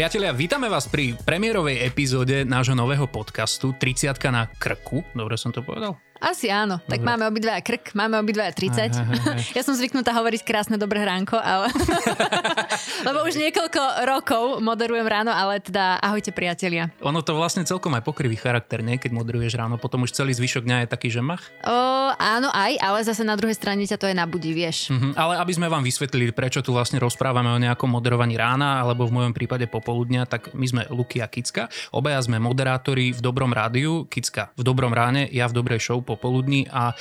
Priatelia, vítame vás pri premiérovej epizóde nášho nového podcastu 30 na krku. Dobre som to povedal? Asi áno. Tak máme obidva krk, máme obidva 30. Aj, aj, aj. Ja som zvyknutá hovoriť krásne dobré ránko, ale... Lebo už niekoľko rokov moderujem ráno, ale teda ahojte priatelia. Ono to vlastne celkom aj pokrivý charakter, nie? Keď moderuješ ráno, potom už celý zvyšok dňa je taký, že mach? O, áno, aj, ale zase na druhej strane ťa to je nabudí, vieš. Uh-huh. Ale aby sme vám vysvetlili, prečo tu vlastne rozprávame o nejakom moderovaní rána, alebo v mojom prípade popoludnia, tak my sme Luky a Kicka. Obaja sme moderátori v dobrom rádiu, Kicka v dobrom ráne, ja v dobrej show popoludní a e,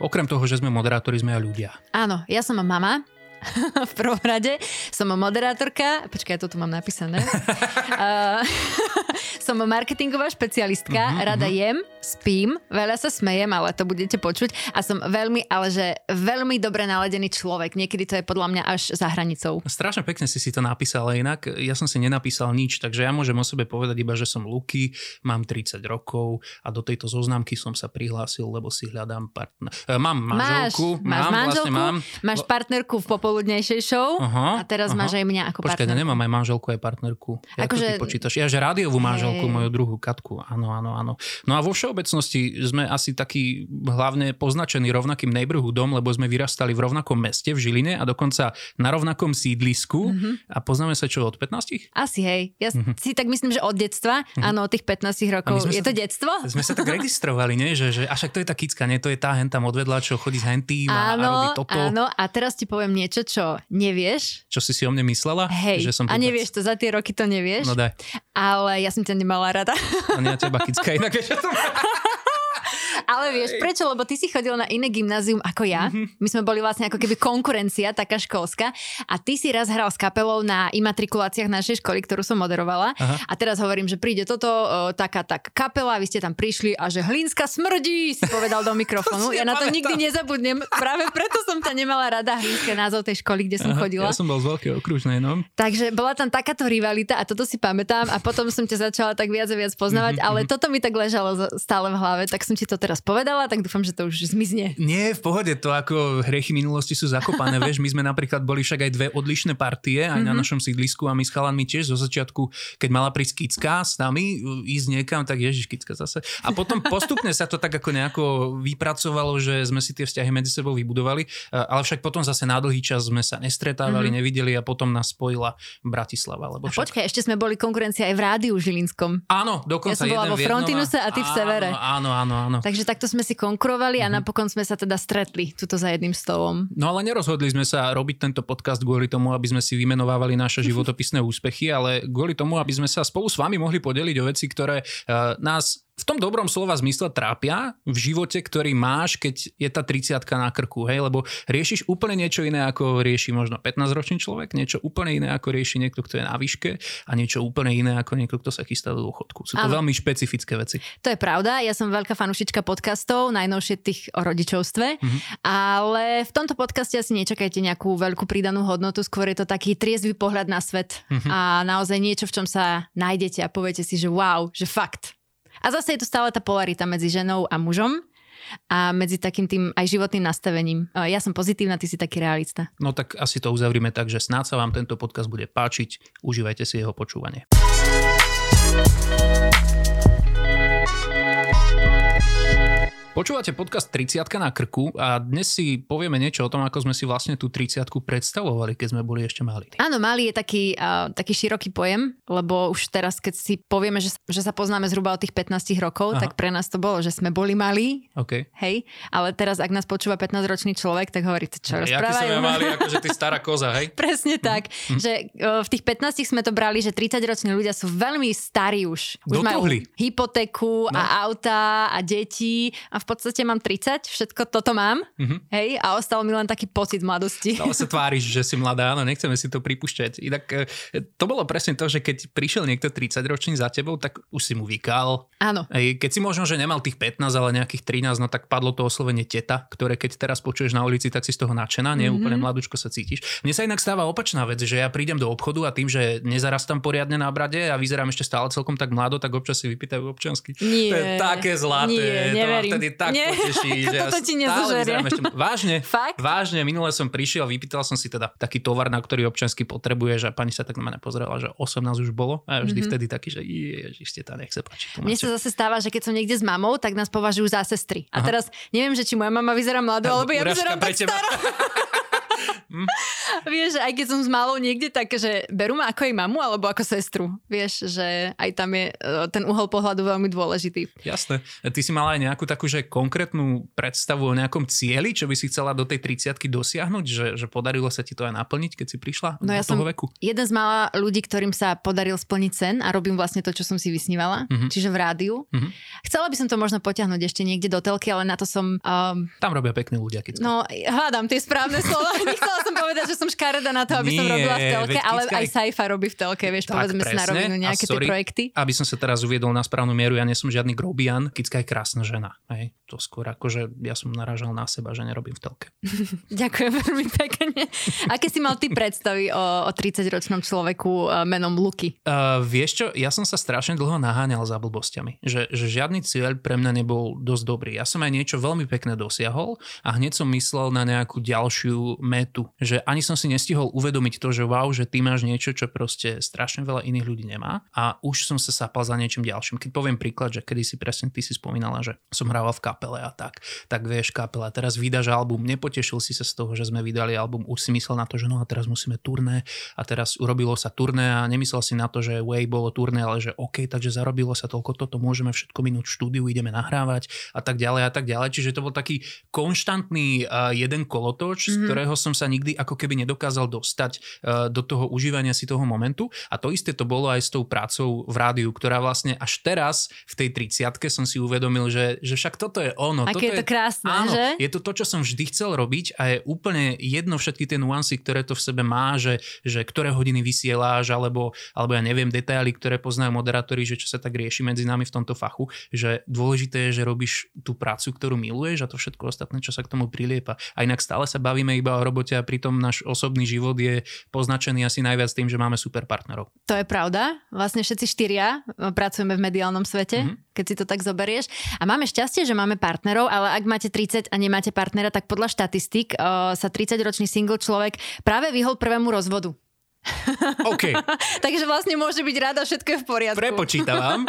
okrem toho, že sme moderátori, sme aj ľudia. Áno, ja som mama, v prvom rade. Som moderátorka, počkaj, ja to tu mám napísané. uh, som marketingová špecialistka, uh-huh, rada uh-huh. jem, spím, veľa sa smejem, ale to budete počuť. A som veľmi, ale že veľmi dobre naladený človek. Niekedy to je podľa mňa až za hranicou. Strašne pekne si si to napísala, inak ja som si nenapísal nič, takže ja môžem o sebe povedať iba, že som Luky, mám 30 rokov a do tejto zoznamky som sa prihlásil, lebo si hľadám partner. E, mám manželku. Máš, máš mám, manželku, vlastne mám. máš partnerku v popoludnejšej show aha, a teraz aha. máš aj mňa ako Počkaj, partnerku. nemám aj manželku, aj partnerku. Ja akože... ty počítaš. Ja, že rádiovú manželku, hey. moju druhú Katku. Áno, áno, áno. No a vo všeobecnosti sme asi takí hlavne poznačení rovnakým neighborhoodom, lebo sme vyrastali v rovnakom meste v Žiline a dokonca na rovnakom sídlisku mm-hmm. a poznáme sa čo od 15? Asi hej. Ja mm-hmm. si tak myslím, že od detstva, mm-hmm. áno, od tých 15 rokov. Je to detstvo? Sme sa tak registrovali, nie? Že, že a však to je tá kicka, nie? To je tá hen tam odvedla, čo chodí s hentým a, áno, a robí toto. Áno, a teraz ti poviem niečo, čo nevieš. Čo si si o mne myslela? Hej, že som a nevieš to, za tie roky to nevieš. No daj. Ale ja som ťa nemala rada. A nie teba kicka, inak vieš, to ale vieš prečo? Lebo ty si chodil na iné gymnázium ako ja. Mm-hmm. My sme boli vlastne ako keby konkurencia, taká školská. A ty si raz hral s kapelou na imatrikuláciách našej školy, ktorú som moderovala. Aha. A teraz hovorím, že príde toto, o, taká tak kapela, vy ste tam prišli a že Hlinska smrdí, si povedal do mikrofónu. ja na to nikdy nezabudnem. Práve preto som ťa nemala rada Hlinské názov tej školy, kde som Aha, chodila. Ja som bol z veľkej okružnej, no. Takže bola tam takáto rivalita a toto si pamätám a potom som ťa začala tak viac a viac poznávať, mm-hmm. ale mhm. toto mi tak ležalo stále v hlave, tak som ti to teraz povedala, tak dúfam, že to už zmizne. Nie, v pohode, to ako hriechy minulosti sú zakopané, vieš, my sme napríklad boli však aj dve odlišné partie aj mm-hmm. na mhm. našom sídlisku a my s chalanmi tiež zo začiatku, keď mala prísť Kicka s nami, ísť niekam, tak ježiš, Kicka zase. A potom postupne sa to tak ako nejako vypracovalo, že sme si tie vzťahy medzi sebou vybudovali, ale však potom zase na dlhý čas sme sa nestretávali, mm-hmm. nevideli a potom nás spojila Bratislava. Lebo však... Počkaj, ešte sme boli konkurencia aj v rádiu Žilinskom. Áno, dokonca ja som bola vo Frontinuse a ty v Severe. Áno, áno, áno. Takže takto sme si konkurovali a mm-hmm. napokon sme sa teda stretli tuto za jedným stolom. No ale nerozhodli sme sa robiť tento podcast kvôli tomu, aby sme si vymenovávali naše životopisné úspechy, ale kvôli tomu, aby sme sa spolu s vami mohli podeliť o veci, ktoré uh, nás v tom dobrom slova zmysle trápia v živote, ktorý máš, keď je tá 30 na krku, hej, lebo riešiš úplne niečo iné, ako rieši možno 15-ročný človek, niečo úplne iné, ako rieši niekto, kto je na výške a niečo úplne iné, ako niekto, kto sa chystá do dôchodku. Sú to ano. veľmi špecifické veci. To je pravda, ja som veľká fanúšička podcastov, najnovšie tých o rodičovstve, mm-hmm. ale v tomto podcaste asi nečakajte nejakú veľkú pridanú hodnotu, skôr je to taký triezvy pohľad na svet mm-hmm. a naozaj niečo, v čom sa nájdete a poviete si, že wow, že fakt, a zase je to stále tá polarita medzi ženou a mužom a medzi takým tým aj životným nastavením. Ja som pozitívna, ty si taký realista. No tak asi to uzavrime tak, že snáď sa vám tento podcast bude páčiť. Užívajte si jeho počúvanie. Počúvate podcast 30 na krku a dnes si povieme niečo o tom, ako sme si vlastne tú 30 predstavovali, keď sme boli ešte mali. Áno, malý je taký, uh, taký široký pojem, lebo už teraz, keď si povieme, že, že sa poznáme zhruba od tých 15 rokov, Aha. tak pre nás to bolo, že sme boli malí. Okay. Hej, ale teraz, ak nás počúva 15-ročný človek, tak hovorí, čo ja, rozprávajú. Ja mali, akože ty stará koza, hej? Presne tak, mm. že uh, v tých 15 sme to brali, že 30-roční ľudia sú veľmi starí už. Už majú hypotéku no. a auta a deti a v podstate mám 30, všetko toto mám, mm-hmm. hej, a ostal mi len taký pocit mladosti. Ale sa tváriš, že si mladá, áno, nechceme si to pripúšťať. Inak e, to bolo presne to, že keď prišiel niekto 30 ročný za tebou, tak už si mu vykal. Áno. Hej, keď si možno, že nemal tých 15, ale nejakých 13, no tak padlo to oslovenie teta, ktoré keď teraz počuješ na ulici, tak si z toho nadšená, nie mm-hmm. úplne mladúčko sa cítiš. Mne sa inak stáva opačná vec, že ja prídem do obchodu a tým, že nezarastám poriadne na brade a vyzerám ešte stále celkom tak mlado, tak občas si vypýtajú občansky. Nie, to je také zlaté. Nie, to má vtedy takú nie. Poteší, že ja ti nezožerie. Ešte, vážne, Fakt? vážne, minule som prišiel, vypýtal som si teda taký tovar, na ktorý občansky potrebuješ a pani sa tak na mňa pozerala, že 18 už bolo a ja vždy mm-hmm. vtedy taký, že ježiš, tam, nech sa páči. Mne sa zase stáva, že keď som niekde s mamou, tak nás považujú za sestry. A teraz neviem, že či moja mama vyzerá mladá, alebo ja vyzerám tak stará. Vieš, že aj keď som s malou niekde, tak že berú ma ako jej mamu alebo ako sestru. Vieš, že aj tam je e, ten uhol pohľadu veľmi dôležitý. Jasné. Ty si mala aj nejakú takú, že konkrétnu predstavu o nejakom cieli, čo by si chcela do tej 30 dosiahnuť, že, že podarilo sa ti to aj naplniť, keď si prišla No do ja toho som veku? jeden z mála ľudí, ktorým sa podaril splniť sen a robím vlastne to, čo som si vysnívala, Mhm. čiže v rádiu. Mhm. Chcela by som to možno potiahnuť ešte niekde do telky, ale na to som... Um, Tam robia pekní ľudia, keď no, hľadám tie správne slova. Nechcela som povedať, že som škareda na to, aby som Nie, robila v telke, ale aj Saifa robí v telke, vieš, povedzme si na rovinu nejaké tie sorry, projekty. Aby som sa teraz uviedol na správnu mieru, ja nie som žiadny grobian, Kicka je krásna žena. Hej. To skôr akože ja som naražal na seba, že nerobím v telke. Ďakujem veľmi pekne. Aké si mal ty predstavy o, o 30-ročnom človeku uh, menom Luky? Uh, vieš čo, ja som sa strašne dlho naháňal za blbostiami. Že, že žiadny cieľ pre mňa nebol dosť dobrý. Ja som aj niečo veľmi pekné dosiahol a hneď som myslel na nejakú ďalšiu metu. Že ani som si nestihol uvedomiť to, že wow, že ty máš niečo, čo proste strašne veľa iných ľudí nemá a už som sa sapal za niečím ďalším. Keď poviem príklad, že kedy si presne ty si spomínala, že som hrával v kapele a tak, tak vieš kapela, teraz vydáš album, nepotešil si sa z toho, že sme vydali album, už si myslel na to, že no a teraz musíme turné a teraz urobilo sa turné a nemyslel si na to, že way bolo turné, ale že OK, takže zarobilo sa toľko, toto môžeme všetko minúť v štúdiu, ideme nahrávať a tak ďalej a tak ďalej. Čiže to bol taký konštantný uh, jeden kolotoč, mm-hmm. z ktorého som sa nikdy ako keby nedokázal dostať uh, do toho užívania si toho momentu. A to isté to bolo aj s tou prácou v rádiu, ktorá vlastne až teraz v tej 30 som si uvedomil, že, že však toto je ono. Aké toto je to krásne, áno, že? Je to to, čo som vždy chcel robiť a je úplne jedno všetky tie nuancy, ktoré to v sebe má, že, že ktoré hodiny vysieláš, alebo, alebo ja neviem, detaily, ktoré poznajú moderátori, že čo sa tak rieši medzi nami v tomto fachu, že dôležité je, že robíš tú prácu, ktorú miluješ a to všetko ostatné, čo sa k tomu priliepa. A inak stále sa bavíme iba o robote a pritom náš osobný život je poznačený asi najviac tým, že máme super partnerov. To je pravda. Vlastne všetci štyria e, pracujeme v mediálnom svete, Mhm. mm-hmm. keď si to tak zoberieš. A máme šťastie, že máme partnerov, ale ak máte 30 a nemáte partnera, tak podľa štatistík uh, sa 30-ročný single človek práve vyhol prvému rozvodu. OK, Takže vlastne môže byť rada, všetko je v poriadku. prepočítavam.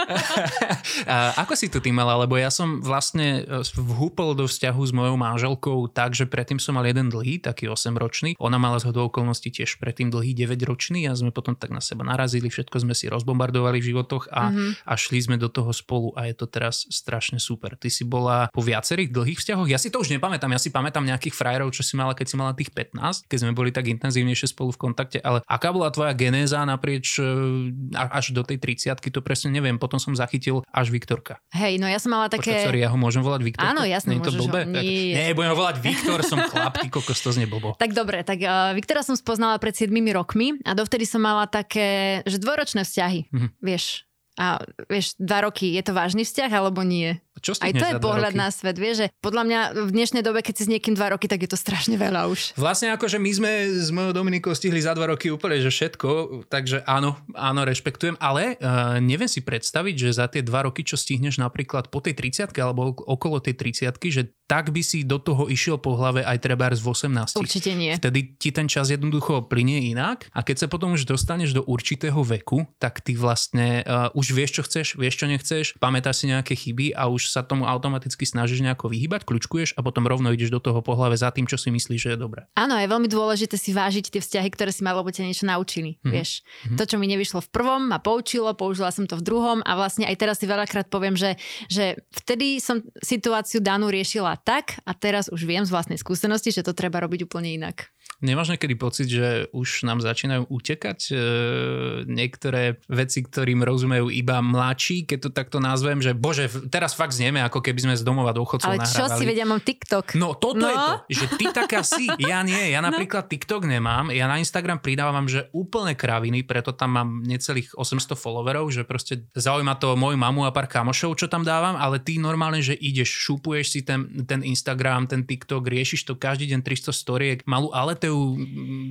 Ako si to ty mala? Lebo ja som vlastne e, vhúpol do vzťahu s mojou manželkou tak, že predtým som mal jeden dlhý, taký 8-ročný. Ona mala z hodou okolností tiež predtým dlhý 9-ročný a sme potom tak na seba narazili, všetko sme si rozbombardovali v životoch a, mm-hmm. a šli sme do toho spolu a je to teraz strašne super. Ty si bola po viacerých dlhých vzťahoch? Ja si to už nepamätám, ja si pamätám nejakých frajerov, čo si mala, keď si mala tých 15, keď sme boli tak intenzívnejšie spolu v kontakte, ale aká bola tvoja genéza naprieč e, až do tej 30 to presne neviem, potom som zachytil až Viktorka. Hej, no ja som mala Počkaj, také... sorry, ja ho môžem volať Viktor? Áno, jasne, Nie je to môžeš ho- blbé? nie. Nie, budem ho volať Viktor, som chlap, ty kokos, to znie blbo. Tak dobre, tak uh, Viktora som spoznala pred 7 rokmi a dovtedy som mala také, že dvoročné vzťahy, Mhm. vieš. A vieš, dva roky, je to vážny vzťah alebo nie? Čo Aj to je pohľad roky? na svet, vieš, že podľa mňa v dnešnej dobe, keď si s niekým dva roky, tak je to strašne veľa už. Vlastne akože my sme s mojou Dominikou stihli za dva roky úplne, že všetko, takže áno, áno, rešpektujem, ale uh, neviem si predstaviť, že za tie dva roky, čo stihneš napríklad po tej 30 alebo ok- okolo tej 30 že tak by si do toho išiel po hlave aj trebárs v 18. Určite nie. Vtedy ti ten čas jednoducho plinie inak a keď sa potom už dostaneš do určitého veku, tak ty vlastne uh, už vieš, čo chceš, vieš, čo nechceš, pamätáš si nejaké chyby a už sa tomu automaticky snažíš nejako vyhybať, kľúčkuješ a potom rovno ideš do toho po hlave za tým, čo si myslíš, že je dobré. Áno, je veľmi dôležité si vážiť tie vzťahy, ktoré si mal, lebo ťa niečo naučili. Mhm. Vieš, to, čo mi nevyšlo v prvom, ma poučilo, použila som to v druhom a vlastne aj teraz si veľakrát poviem, že, že vtedy som situáciu danú riešila tak a teraz už viem z vlastnej skúsenosti, že to treba robiť úplne inak. Nemáš niekedy pocit, že už nám začínajú utekať e, niektoré veci, ktorým rozumejú iba mladší, keď to takto nazvem, že bože, teraz fakt znieme, ako keby sme z domova dôchodcov Ale čo nahrávali. si vedia, mám TikTok. No toto No. je to, že ty taká si, ja nie, ja napríklad TikTok nemám, ja na Instagram pridávam, že úplne kraviny, preto tam mám necelých 800 followerov, že proste zaujíma to moju mamu a pár kamošov, čo tam dávam, ale ty normálne, že ideš, šupuješ si ten, ten Instagram, ten TikTok, riešiš to každý deň 300 storiek, malú, ale to videu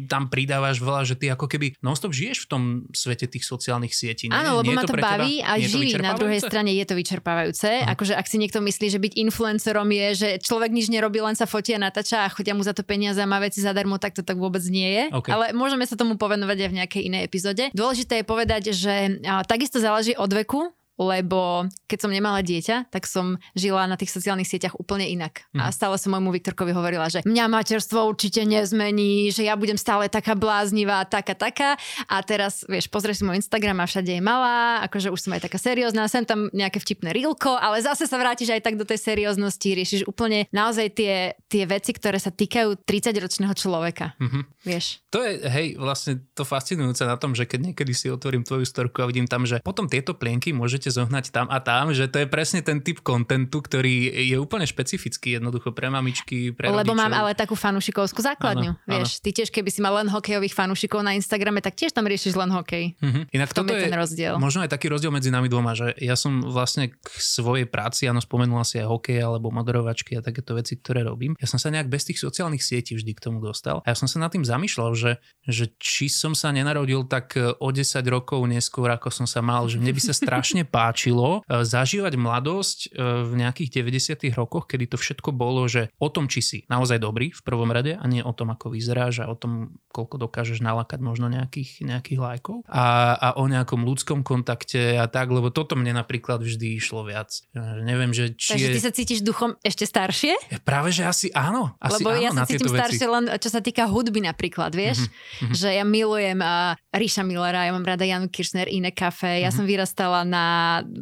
tam pridávaš veľa, že ty ako keby nonstop žiješ v tom svete tých sociálnych sietí. Nie? Áno, lebo nie ma to, to baví a živí. Na druhej strane je to vyčerpávajúce. Hm. Akože ak si niekto myslí, že byť influencerom je, že človek nič nerobí, len sa fotí a natáča a chodia mu za to peniaze a má veci zadarmo, tak to tak vôbec nie je. Okay. Ale môžeme sa tomu povenovať aj v nejakej inej epizóde. Dôležité je povedať, že takisto záleží od veku, lebo keď som nemala dieťa, tak som žila na tých sociálnych sieťach úplne inak. Mm. A mhm. stále som môjmu Viktorkovi hovorila, že mňa materstvo určite nezmení, že ja budem stále taká bláznivá, taká, taká. A teraz, vieš, pozrieš si môj Instagram a všade je malá, akože už som aj taká seriózna, sem tam nejaké vtipné rilko, ale zase sa vrátiš aj tak do tej serióznosti, riešiš úplne naozaj tie, tie veci, ktoré sa týkajú 30-ročného človeka. Mm-hmm. Vieš. To je, hej, vlastne to fascinujúce na tom, že keď niekedy si otvorím tvoju storku a vidím tam, že potom tieto plienky môžete môžete zohnať tam a tam, že to je presne ten typ kontentu, ktorý je úplne špecifický jednoducho pre mamičky, pre Lebo rodičov. mám ale takú fanušikovskú základňu. Áno, vieš, áno. ty tiež keby si mal len hokejových fanúšikov na Instagrame, tak tiež tam riešiš len hokej. Mm-hmm. Inak toto je, ten rozdiel. možno aj taký rozdiel medzi nami dvoma, že ja som vlastne k svojej práci, áno, spomenula si aj hokej alebo moderovačky a takéto veci, ktoré robím. Ja som sa nejak bez tých sociálnych sietí vždy k tomu dostal. A ja som sa nad tým zamýšľal, že, že či som sa nenarodil tak o 10 rokov neskôr, ako som sa mal, že mne by sa strašne páčilo zažívať mladosť e, v nejakých 90. rokoch, kedy to všetko bolo, že o tom, či si naozaj dobrý v prvom rade a nie o tom, ako vyzeráš a o tom, koľko dokážeš nalakať možno nejakých, nejakých lajkov a, a o nejakom ľudskom kontakte a tak, lebo toto mne napríklad vždy išlo viac. Neviem, že či Takže je... ty sa cítiš duchom ešte staršie? Práve, že asi áno. Asi lebo áno ja sa cítim staršie len čo sa týka hudby napríklad, vieš? Mm-hmm. Že ja milujem uh, Ríša Millera, ja mám rada Janu Kirchner, iné kafe, ja mm-hmm. som vyrastala na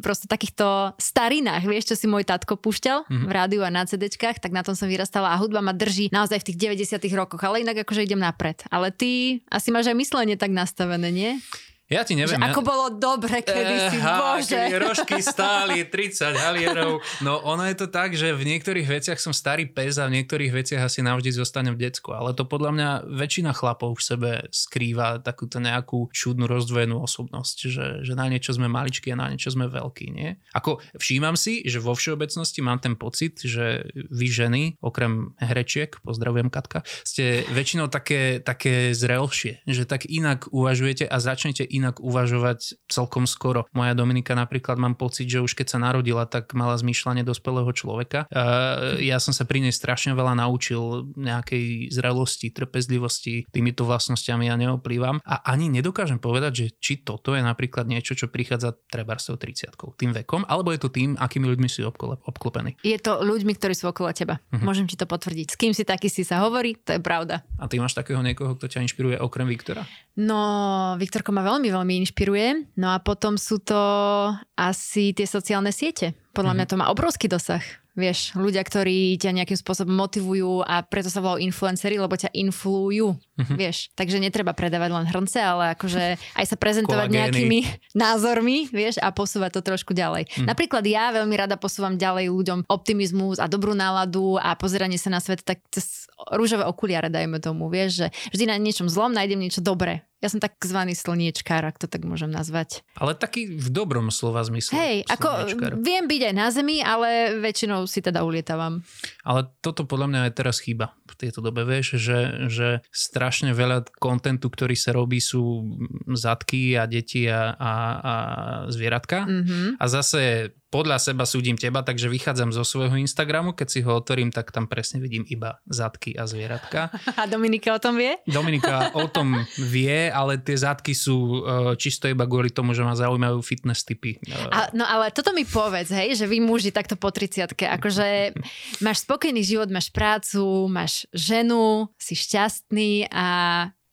proste takých takýchto starinách, vieš, čo si môj tatko púšťal mm-hmm. v rádiu a na CDčkách, tak na tom som vyrastala a hudba ma drží naozaj v tých 90 rokoch, ale inak akože idem napred. Ale ty asi máš aj myslenie tak nastavené, nie? Ja ti neviem. Že ako ja... bolo dobre kedysi, Eha, bože. Kedy rožky stáli 30 halierov. No ono je to tak, že v niektorých veciach som starý pes a v niektorých veciach asi navždy zostanem v decku. Ale to podľa mňa väčšina chlapov v sebe skrýva takúto nejakú čudnú rozdvojenú osobnosť, že, že na niečo sme maličkí a na niečo sme veľkí, nie? Ako všímam si, že vo všeobecnosti mám ten pocit, že vy ženy, okrem hrečiek, pozdravujem Katka, ste väčšinou také, také zrelšie, že tak inak uvažujete a začnete inak uvažovať celkom skoro. Moja Dominika napríklad mám pocit, že už keď sa narodila, tak mala zmýšľanie dospelého človeka. Ja som sa pri nej strašne veľa naučil nejakej zrelosti, trpezlivosti, týmito vlastnosťami ja neoplývam a ani nedokážem povedať, že či toto je napríklad niečo, čo prichádza treba s 30 tým vekom, alebo je to tým, akými ľuďmi si obklopení. Je to ľuďmi, ktorí sú okolo teba. Uh-huh. Môžem ti to potvrdiť. S kým si taký si sa hovorí, to je pravda. A ty máš takého niekoho, kto ťa inšpiruje okrem Viktora? No, Viktorko ma veľmi, veľmi inšpiruje. No a potom sú to asi tie sociálne siete. Podľa mm-hmm. mňa to má obrovský dosah. Vieš, ľudia, ktorí ťa nejakým spôsobom motivujú a preto sa volajú influencery, lebo ťa influujú. Mm-hmm. Vieš, takže netreba predávať len hrnce, ale akože aj sa prezentovať Kolagény. nejakými názormi, vieš, a posúvať to trošku ďalej. Mm. Napríklad ja veľmi rada posúvam ďalej ľuďom optimizmus a dobrú náladu a pozeranie sa na svet tak cez rúžové okuliare, dajme tomu, vieš, že vždy na niečom zlom nájdem niečo dobré. Ja som takzvaný slniečkár, ak to tak môžem nazvať. Ale taký v dobrom slova zmysle. Hej, ako viem byť aj na zemi, ale väčšinou si teda ulietávam. Ale toto podľa mňa aj teraz chýba v tejto dobe, vieš, že, že strašne veľa kontentu, ktorý sa robí, sú zadky a deti a, a, a zvieratka. Mm-hmm. A zase podľa seba súdim teba, takže vychádzam zo svojho Instagramu, keď si ho otvorím, tak tam presne vidím iba zadky a zvieratka. A Dominika o tom vie? Dominika o tom vie, ale tie zadky sú uh, čisto iba kvôli tomu, že ma zaujímajú fitness typy. Uh, a, no ale toto mi povedz, hej, že vy muži takto po 30 akože máš spokojný život, máš prácu, máš ženu, si šťastný a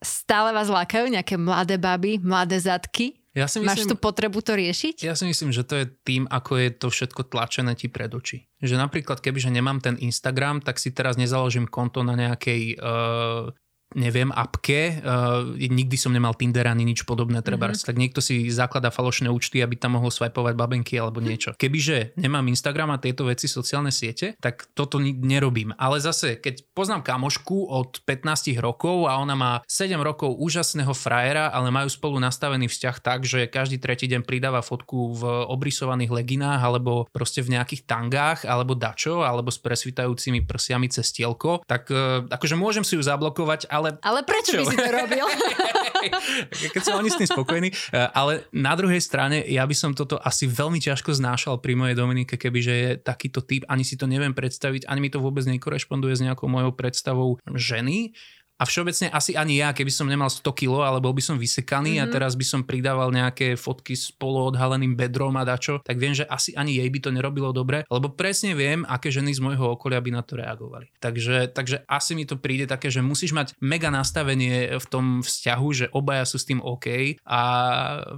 stále vás lákajú nejaké mladé baby, mladé zadky? Ja si myslím, Máš tú potrebu to riešiť? Ja si myslím, že to je tým, ako je to všetko tlačené ti pred oči. Že napríklad, kebyže nemám ten Instagram, tak si teraz nezaložím konto na nejakej uh, neviem, apke. Uh, nikdy som nemal Tinder ani nič podobné, treba. Mm-hmm. Tak niekto si zaklada falošné účty, aby tam mohol swipovať babenky alebo mhm. niečo. Kebyže nemám Instagram a tieto veci, sociálne siete, tak toto nerobím. Ale zase, keď poznám kamošku od 15 rokov a ona má 7 rokov úžasného frajera, ale majú spolu nastavený vzťah tak, že každý tretí deň pridáva fotku v obrysovaných leginách alebo proste v nejakých tangách alebo dačo alebo s presvitajúcimi prsiami cez tielko, tak uh, akože môžem si ju zablokovať ale... Ale prečo, prečo? by si to robil? Keď sú oni s tým spokojní. E, ale na druhej strane, ja by som toto asi veľmi ťažko znášal pri mojej Dominike, kebyže je takýto typ, ani si to neviem predstaviť, ani mi to vôbec nekorešponduje s nejakou mojou predstavou ženy a všeobecne asi ani ja, keby som nemal 100 kg, ale bol by som vysekaný mm-hmm. a mhm. teraz by som pridával nejaké fotky s poloodhaleným bedrom a dačo, tak viem, že asi ani jej by to nerobilo dobre, lebo presne viem, aké ženy z môjho okolia by na to reagovali. Takže, takže asi mi to príde také, že musíš mať mega nastavenie v tom vzťahu, že obaja sú s tým OK a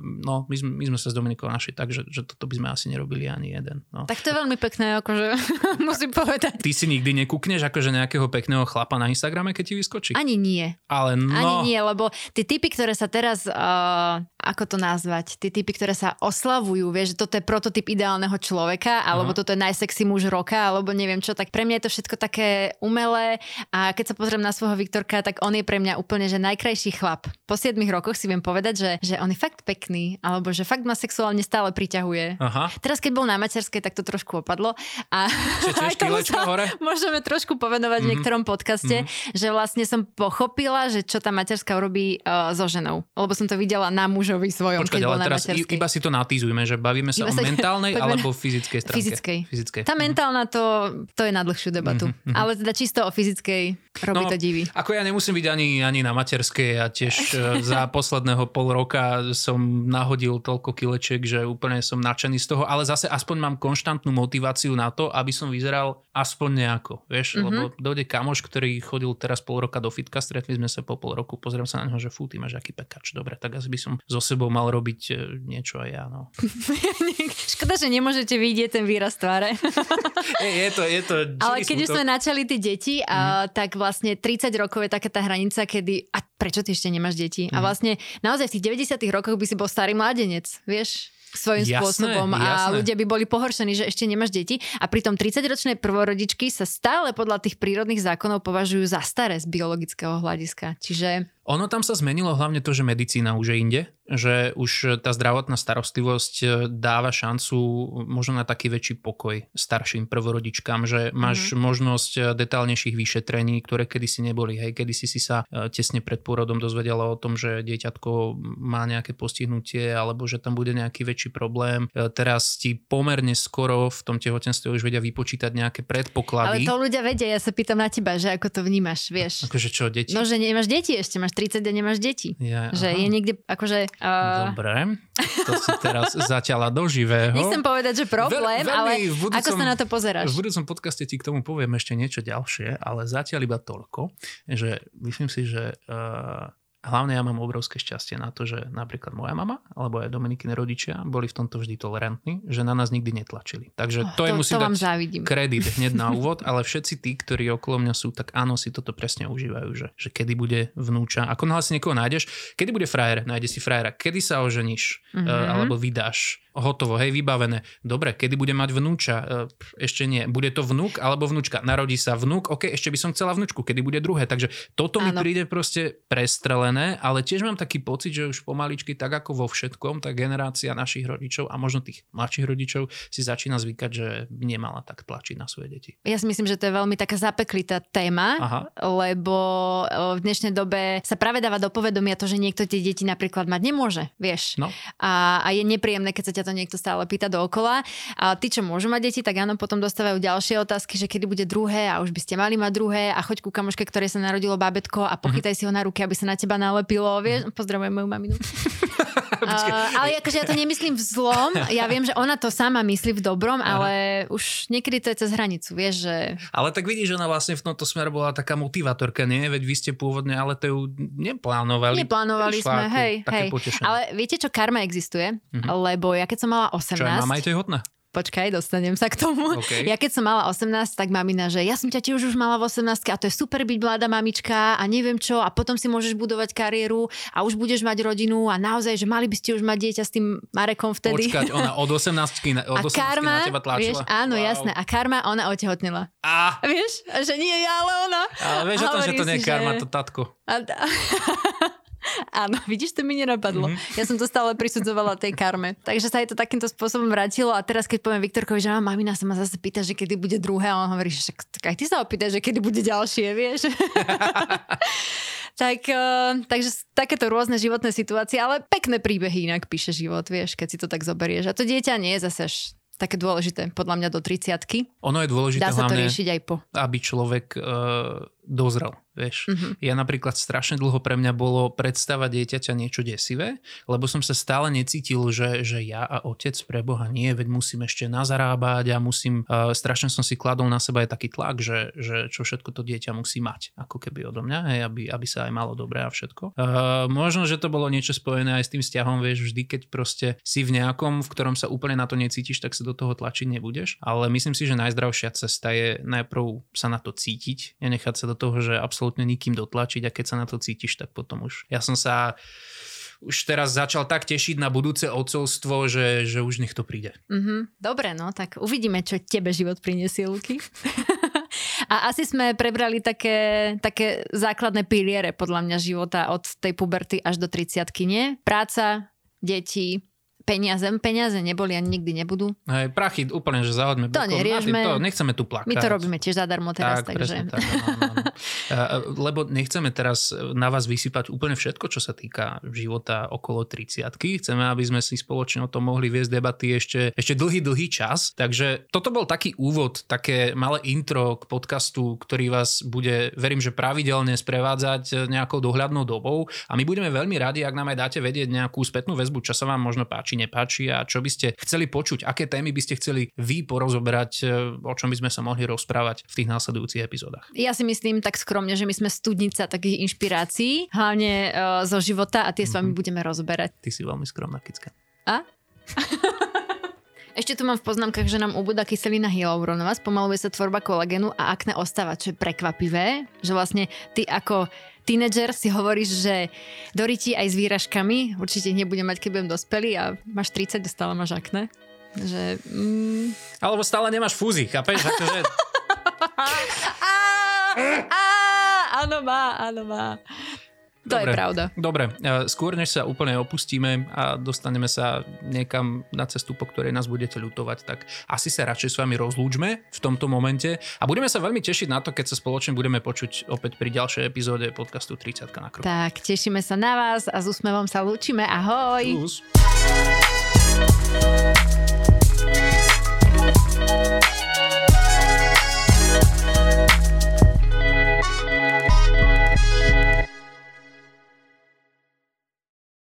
no, my, my sme sa s Dominikou našli tak, že, že toto by sme asi nerobili ani jeden. No. Tak to je veľmi pekné, akože musím povedať. Ty si nikdy nekúkneš akože nejakého pekného chlapa na Instagrame, keď ti vyskočí? Ani nie. Ale no... Ani nie, lebo tie typy, ktoré sa teraz, uh, ako to nazvať, tie typy, ktoré sa oslavujú, vieš, že toto je prototyp ideálneho človeka, alebo uh-huh. toto je najsexy muž roka, alebo neviem čo, tak pre mňa je to všetko také umelé a keď sa pozriem na svojho Viktorka, tak on je pre mňa úplne, že najkrajší chlap. Po 7 rokoch si viem povedať, že, že on je fakt pekný, alebo že fakt ma sexuálne stále priťahuje. Aha. Teraz, keď bol na materskej, tak to trošku opadlo. A aj tomu sa hore? môžeme trošku povenovať mm-hmm. v mhm. niektorom podcaste, mm-hmm. že vlastne som pochopila, že čo tá materská urobí uh, so ženou. Lebo som to videla na mužovi svojom, Počkať, keď bol na teraz materskej. iba si to natýzujme, že bavíme sa iba o sa, mentálnej alebo fyzickej stránke. Fyzickej. fyzickej. Tá mentálna to, to je na dlhšiu debatu. Mm-hmm. Ale teda čisto o fyzickej robí no, to divy. Ako ja nemusím byť ani, ani na materskej a tiež e, za posledného pol roka som nahodil toľko kilečiek, že úplne som nadšený z toho, ale zase aspoň mám konštantnú motiváciu na to, aby som vyzeral aspoň nejako, vieš, mm-hmm. lebo dojde kamoš, ktorý chodil teraz pol roka do fitka, stretli sme sa po pol roku, pozriem sa na neho, že fú, ty máš aký pekač, dobre, tak asi by som so sebou mal robiť e, niečo aj ja, no. Škoda, že nemôžete vidieť ten výraz tváre. je, je to, je to Ale keď už sme načali tie deti, a, tak vlastne 30 rokov je taká tá hranica, kedy a prečo ty ešte nemáš deti? Mm-hmm. A mhm. vlastne naozaj v tých 90 rokoch by si bol starý mladenec, vieš? Svojím jasné, spôsobom a jasné. ľudia by boli pohoršení, že ešte nemáš deti a pritom 30-ročné prvorodičky sa stále podľa tých prírodných zákonov považujú za staré z biologického hľadiska. Čiže ono tam sa zmenilo hlavne to, že medicína už je inde, že už tá zdravotná starostlivosť e, dáva šancu možno na taký väčší pokoj starším prvorodičkám, že máš mm-hmm. možnosť e, detálnejších vyšetrení, ktoré kedysi neboli. Hej, kedysi si sa e, tesne pred pôrodom dozvedela o tom, že dieťatko má nejaké postihnutie alebo že tam bude nejaký väčší problém. Teraz ti pomerne skoro v tom tehotenstve už vedia vypočítať nejaké predpoklady. Ale to ľudia vedia, ja sa pýtam na teba, že ako to vnímaš, vieš. Akože čo, deti? No, že nemáš deti ešte, máš 30 a nemáš deti. Ja, že aha. je niekde akože... Uh... Dobre, to si teraz zaťala do živého. Nechcem povedať, že problém, Veľ, ale budúcom, ako sa na to pozeráš? V budúcom podcaste ti k tomu poviem ešte niečo ďalšie, ale zatiaľ iba toľko, že myslím si, že uh, hlavne ja mám obrovské šťastie na to, že napríklad moja mama alebo aj Dominikine rodičia boli v tomto vždy tolerantní, že na nás nikdy netlačili. Takže oh, to, to je musím to dať závidím. kredit hneď na úvod, ale všetci tí, ktorí okolo mňa sú, tak áno, si toto presne užívajú, že, že kedy bude vnúča, ako náhle si niekoho nájdeš, kedy bude frajer, nájde si frajera, kedy sa oženíš mm-hmm. alebo vydáš, hotovo, hej, vybavené. Dobre, kedy bude mať vnúča? E, ešte nie. Bude to vnúk alebo vnúčka? Narodí sa vnúk, ok, ešte by som chcela vnúčku, kedy bude druhé. Takže toto Áno. mi príde proste prestrelené, ale tiež mám taký pocit, že už pomaličky, tak ako vo všetkom, tá generácia našich rodičov a možno tých mladších rodičov si začína zvykať, že nemala tak tlačiť na svoje deti. Ja si myslím, že to je veľmi taká zapeklitá téma, Aha. lebo v dnešnej dobe sa práve dáva do povedomia to, že niekto tie deti napríklad mať nemôže, vieš. No. A, a je nepríjemné, keď sa ťa to niekto stále pýta dookola. A tí, čo môžu mať deti, tak áno, potom dostávajú ďalšie otázky, že kedy bude druhé a už by ste mali mať druhé a choď ku kamoške, ktoré sa narodilo bábetko a pochytaj mm-hmm. si ho na ruky, aby sa na teba nalepilo. Vieš? Mm-hmm. Pozdravujem moju maminu. Uh, ale akože ja to nemyslím v zlom, ja viem, že ona to sama myslí v dobrom, Aha. ale už niekedy to je cez hranicu, vieš, že... Ale tak vidíš, že ona vlastne v tomto smere bola taká motivátorka, nie? Veď vy ste pôvodne, ale to ju neplánovali. Neplánovali sme, hej, hej. Potešenie. Ale viete čo, karma existuje, uh-huh. lebo ja keď som mala 18... Čo je mama aj tehotná? Počkaj, dostanem sa k tomu. Okay. Ja keď som mala 18, tak mamina, že ja som ťa tiež už mala v 18 a to je super byť mladá mamička a neviem čo a potom si môžeš budovať kariéru a už budeš mať rodinu a naozaj, že mali by ste už mať dieťa s tým Marekom vtedy. Počkať, ona od 18 na, od 18 karma, na teba tlačila. Vieš, áno, wow. jasné. A karma, ona otehotnila. A. Vieš, že nie ja, ale ona. Ale vieš o tom, že to nie je karma, že... to tatko. A, Áno, vidíš, to mi nenapadlo. Mm-hmm. Ja som to stále prisudzovala tej karme. Takže sa jej to takýmto spôsobom vrátilo a teraz keď poviem Viktorkovi, že mamina sa ma zase pýta, že kedy bude druhé a on hovorí, že tak aj ty sa opýtaš, že kedy bude ďalšie, vieš. tak, uh, takže takéto rôzne životné situácie, ale pekné príbehy inak píše život, vieš, keď si to tak zoberieš. A to dieťa nie je zase také dôležité, podľa mňa do 30 Ono je dôležité Dá sa hlavne, to riešiť aj po. aby človek uh, dozrel Vieš, mm-hmm. ja napríklad strašne dlho pre mňa bolo predstava dieťaťa niečo desivé, lebo som sa stále necítil, že, že ja a otec pre Boha nie, veď musím ešte nazarábať a musím, uh, strašne som si kladol na seba aj taký tlak, že, že čo všetko to dieťa musí mať, ako keby odo mňa, hej, aby, aby sa aj malo dobre a všetko. Uh, možno, že to bolo niečo spojené aj s tým vzťahom, vieš, vždy keď proste si v nejakom, v ktorom sa úplne na to necítiš, tak sa do toho tlačiť nebudeš, ale myslím si, že najzdravšia cesta je najprv sa na to cítiť, nenechať sa do toho, že absolútne absolútne nikým dotlačiť a keď sa na to cítiš, tak potom už. Ja som sa už teraz začal tak tešiť na budúce odcovstvo, že, že už nech to príde. Mm-hmm. Dobre, no tak uvidíme, čo tebe život prinesie, Luky. A asi sme prebrali také, také základné piliere podľa mňa života od tej puberty až do 30 nie? Práca, deti, peniaze. Peniaze neboli a nikdy nebudú. Hej, prachy úplne, že zahodme. To neriešme. To nechceme tu plakať. My to robíme tiež zadarmo teraz. Tak, takže... tak, no, no, no. Lebo nechceme teraz na vás vysypať úplne všetko, čo sa týka života okolo 30 Chceme, aby sme si spoločne o tom mohli viesť debaty ešte, ešte dlhý, dlhý čas. Takže toto bol taký úvod, také malé intro k podcastu, ktorý vás bude, verím, že pravidelne sprevádzať nejakou dohľadnou dobou. A my budeme veľmi radi, ak nám aj dáte vedieť nejakú spätnú väzbu, čo sa vám možno páči nepáči a čo by ste chceli počuť, aké témy by ste chceli vy porozoberať, e, o čom by sme sa mohli rozprávať v tých následujúcich epizódach. Ja si myslím tak skromne, že my sme studnica takých inšpirácií, hlavne uh, zo života a tie mm-hmm. s vami mhm. budeme rozoberať. Ty si veľmi skromná, Kicka. A? Ešte tu mám v poznámkach, že nám ubúda kyselina hyaluronová, spomaluje sa tvorba kolagenu a akné ostáva, čo je prekvapivé, že vlastne ty ako tínedžer si hovoríš, že doriti aj s výražkami, určite ich nebudem mať, keď budem dospelý a máš 30 a stále máš akné. Že, mm... Alebo stále nemáš fúzy, chápeš? Akože... áno má, áno má. To Dobre, je pravda. Dobre, e, skôr než sa úplne opustíme a dostaneme sa niekam na cestu, po ktorej nás budete ľutovať, tak asi sa radšej s vami rozlúčme v tomto momente a budeme sa veľmi tešiť na to, keď sa spoločne budeme počuť opäť pri ďalšej epizóde podcastu 30 na krok. Tak, tešíme sa na vás a s úsmevom sa lúčime. Ahoj! Plus.